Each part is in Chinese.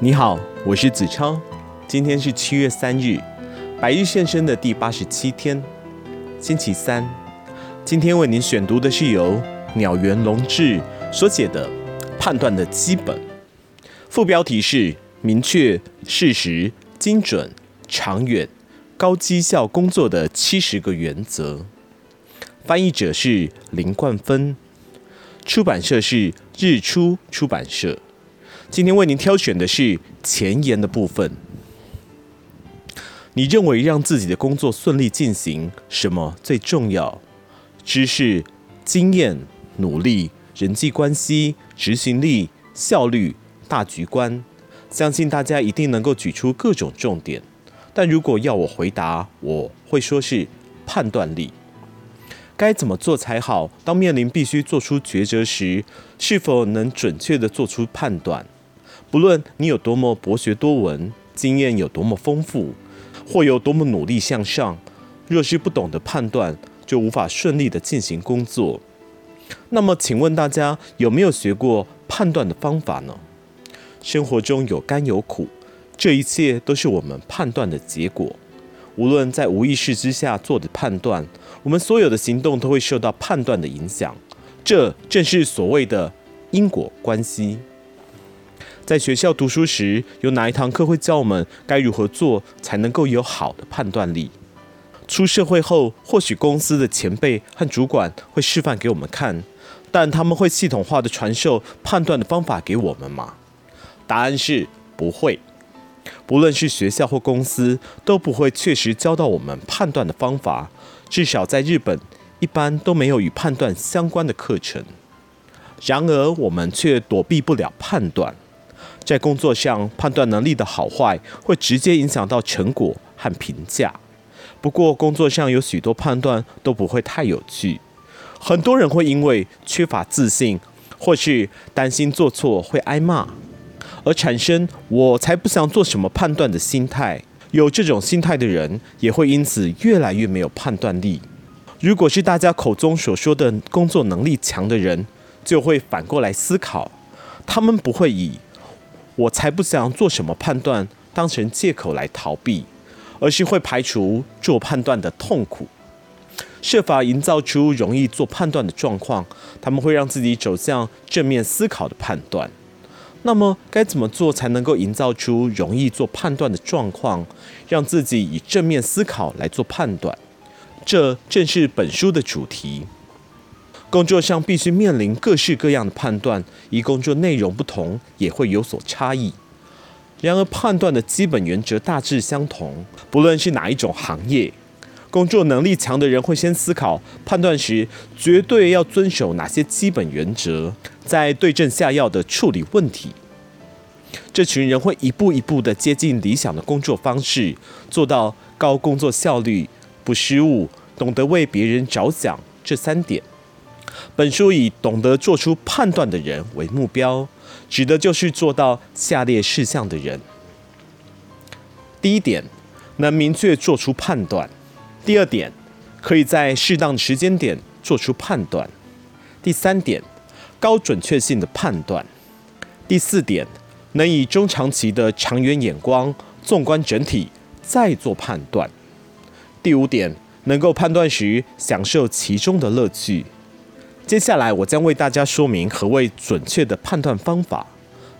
你好，我是子超，今天是七月三日，百日献身的第八十七天，星期三。今天为您选读的是由鸟园龙志所写的《判断的基本》，副标题是“明确、事实、精准、长远、高绩效工作的七十个原则”。翻译者是林冠芬，出版社是日出出版社。今天为您挑选的是前言的部分。你认为让自己的工作顺利进行，什么最重要？知识、经验、努力、人际关系、执行力、效率、大局观。相信大家一定能够举出各种重点。但如果要我回答，我会说是判断力。该怎么做才好？当面临必须做出抉择时，是否能准确地做出判断？不论你有多么博学多闻，经验有多么丰富，或有多么努力向上，若是不懂得判断，就无法顺利地进行工作。那么，请问大家有没有学过判断的方法呢？生活中有甘有苦，这一切都是我们判断的结果。无论在无意识之下做的判断，我们所有的行动都会受到判断的影响。这正是所谓的因果关系。在学校读书时，有哪一堂课会教我们该如何做才能够有好的判断力？出社会后，或许公司的前辈和主管会示范给我们看，但他们会系统化的传授判断的方法给我们吗？答案是不会。不论是学校或公司，都不会确实教到我们判断的方法。至少在日本，一般都没有与判断相关的课程。然而，我们却躲避不了判断。在工作上，判断能力的好坏会直接影响到成果和评价。不过，工作上有许多判断都不会太有趣。很多人会因为缺乏自信，或是担心做错会挨骂，而产生“我才不想做什么判断”的心态。有这种心态的人，也会因此越来越没有判断力。如果是大家口中所说的工作能力强的人，就会反过来思考，他们不会以我才不想做什么判断，当成借口来逃避，而是会排除做判断的痛苦，设法营造出容易做判断的状况。他们会让自己走向正面思考的判断。那么该怎么做才能够营造出容易做判断的状况，让自己以正面思考来做判断？这正是本书的主题。工作上必须面临各式各样的判断，以工作内容不同，也会有所差异。然而，判断的基本原则大致相同。不论是哪一种行业，工作能力强的人会先思考判断时绝对要遵守哪些基本原则，再对症下药的处理问题。这群人会一步一步地接近理想的工作方式，做到高工作效率、不失误、懂得为别人着想这三点。本书以懂得做出判断的人为目标，指的就是做到下列事项的人：第一点，能明确做出判断；第二点，可以在适当的时间点做出判断；第三点，高准确性的判断；第四点，能以中长期的长远眼光，纵观整体再做判断；第五点，能够判断时享受其中的乐趣。接下来，我将为大家说明何谓准确的判断方法。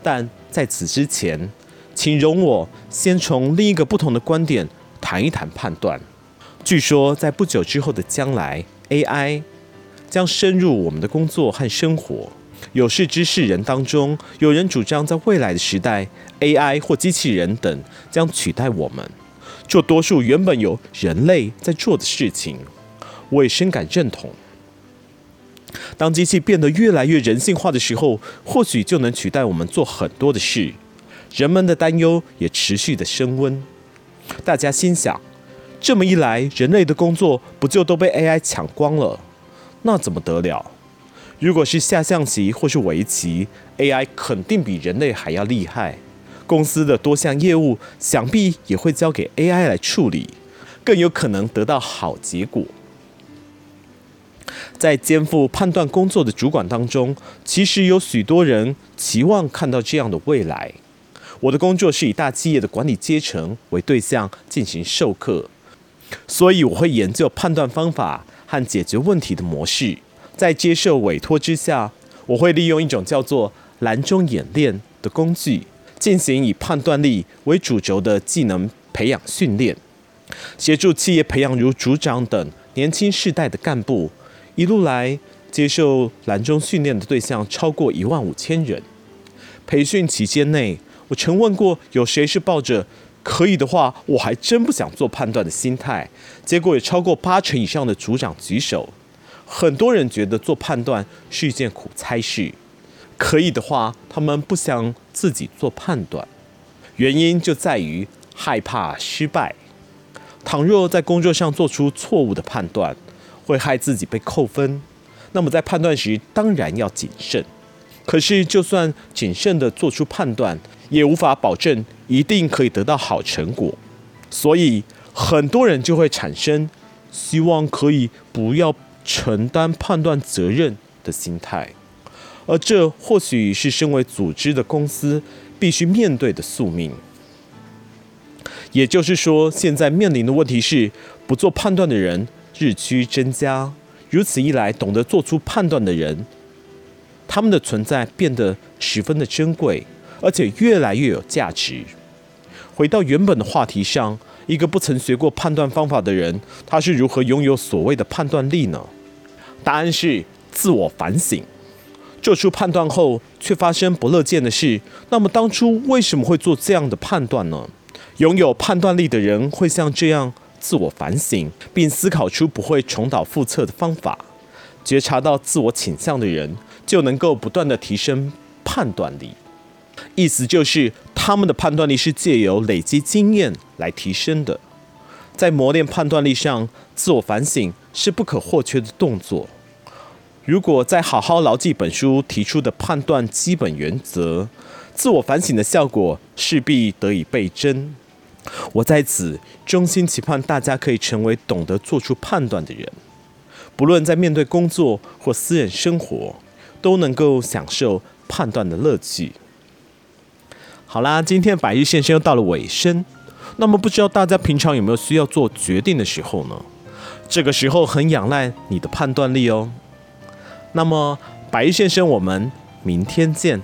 但在此之前，请容我先从另一个不同的观点谈一谈判断。据说，在不久之后的将来，AI 将深入我们的工作和生活。有识之士人当中，有人主张，在未来的时代，AI 或机器人等将取代我们，做多数原本由人类在做的事情。我也深感认同。当机器变得越来越人性化的时候，或许就能取代我们做很多的事。人们的担忧也持续的升温。大家心想，这么一来，人类的工作不就都被 AI 抢光了？那怎么得了？如果是下象棋或是围棋，AI 肯定比人类还要厉害。公司的多项业务想必也会交给 AI 来处理，更有可能得到好结果。在肩负判断工作的主管当中，其实有许多人期望看到这样的未来。我的工作是以大企业的管理阶层为对象进行授课，所以我会研究判断方法和解决问题的模式。在接受委托之下，我会利用一种叫做蓝钟演练的工具，进行以判断力为主轴的技能培养训练，协助企业培养如组长等年轻世代的干部。一路来接受蓝钟训练的对象超过一万五千人。培训期间内，我曾问过有谁是抱着可以的话，我还真不想做判断的心态。结果有超过八成以上的组长举手。很多人觉得做判断是一件苦差事，可以的话，他们不想自己做判断，原因就在于害怕失败。倘若在工作上做出错误的判断，会害自己被扣分，那么在判断时当然要谨慎。可是，就算谨慎地做出判断，也无法保证一定可以得到好成果。所以，很多人就会产生希望可以不要。承担判断责任的心态，而这或许是身为组织的公司必须面对的宿命。也就是说，现在面临的问题是，不做判断的人日趋增加。如此一来，懂得做出判断的人，他们的存在变得十分的珍贵，而且越来越有价值。回到原本的话题上，一个不曾学过判断方法的人，他是如何拥有所谓的判断力呢？答案是自我反省，做出判断后却发生不乐见的事。那么当初为什么会做这样的判断呢？拥有判断力的人会像这样自我反省，并思考出不会重蹈覆辙的方法。觉察到自我倾向的人，就能够不断地提升判断力。意思就是，他们的判断力是借由累积经验来提升的。在磨练判断力上，自我反省是不可或缺的动作。如果再好好牢记本书提出的判断基本原则，自我反省的效果势必得以倍增。我在此衷心期盼大家可以成为懂得做出判断的人，不论在面对工作或私人生活，都能够享受判断的乐趣。好啦，今天百日先生又到了尾声。那么不知道大家平常有没有需要做决定的时候呢？这个时候很仰赖你的判断力哦。那么百日先生，我们明天见。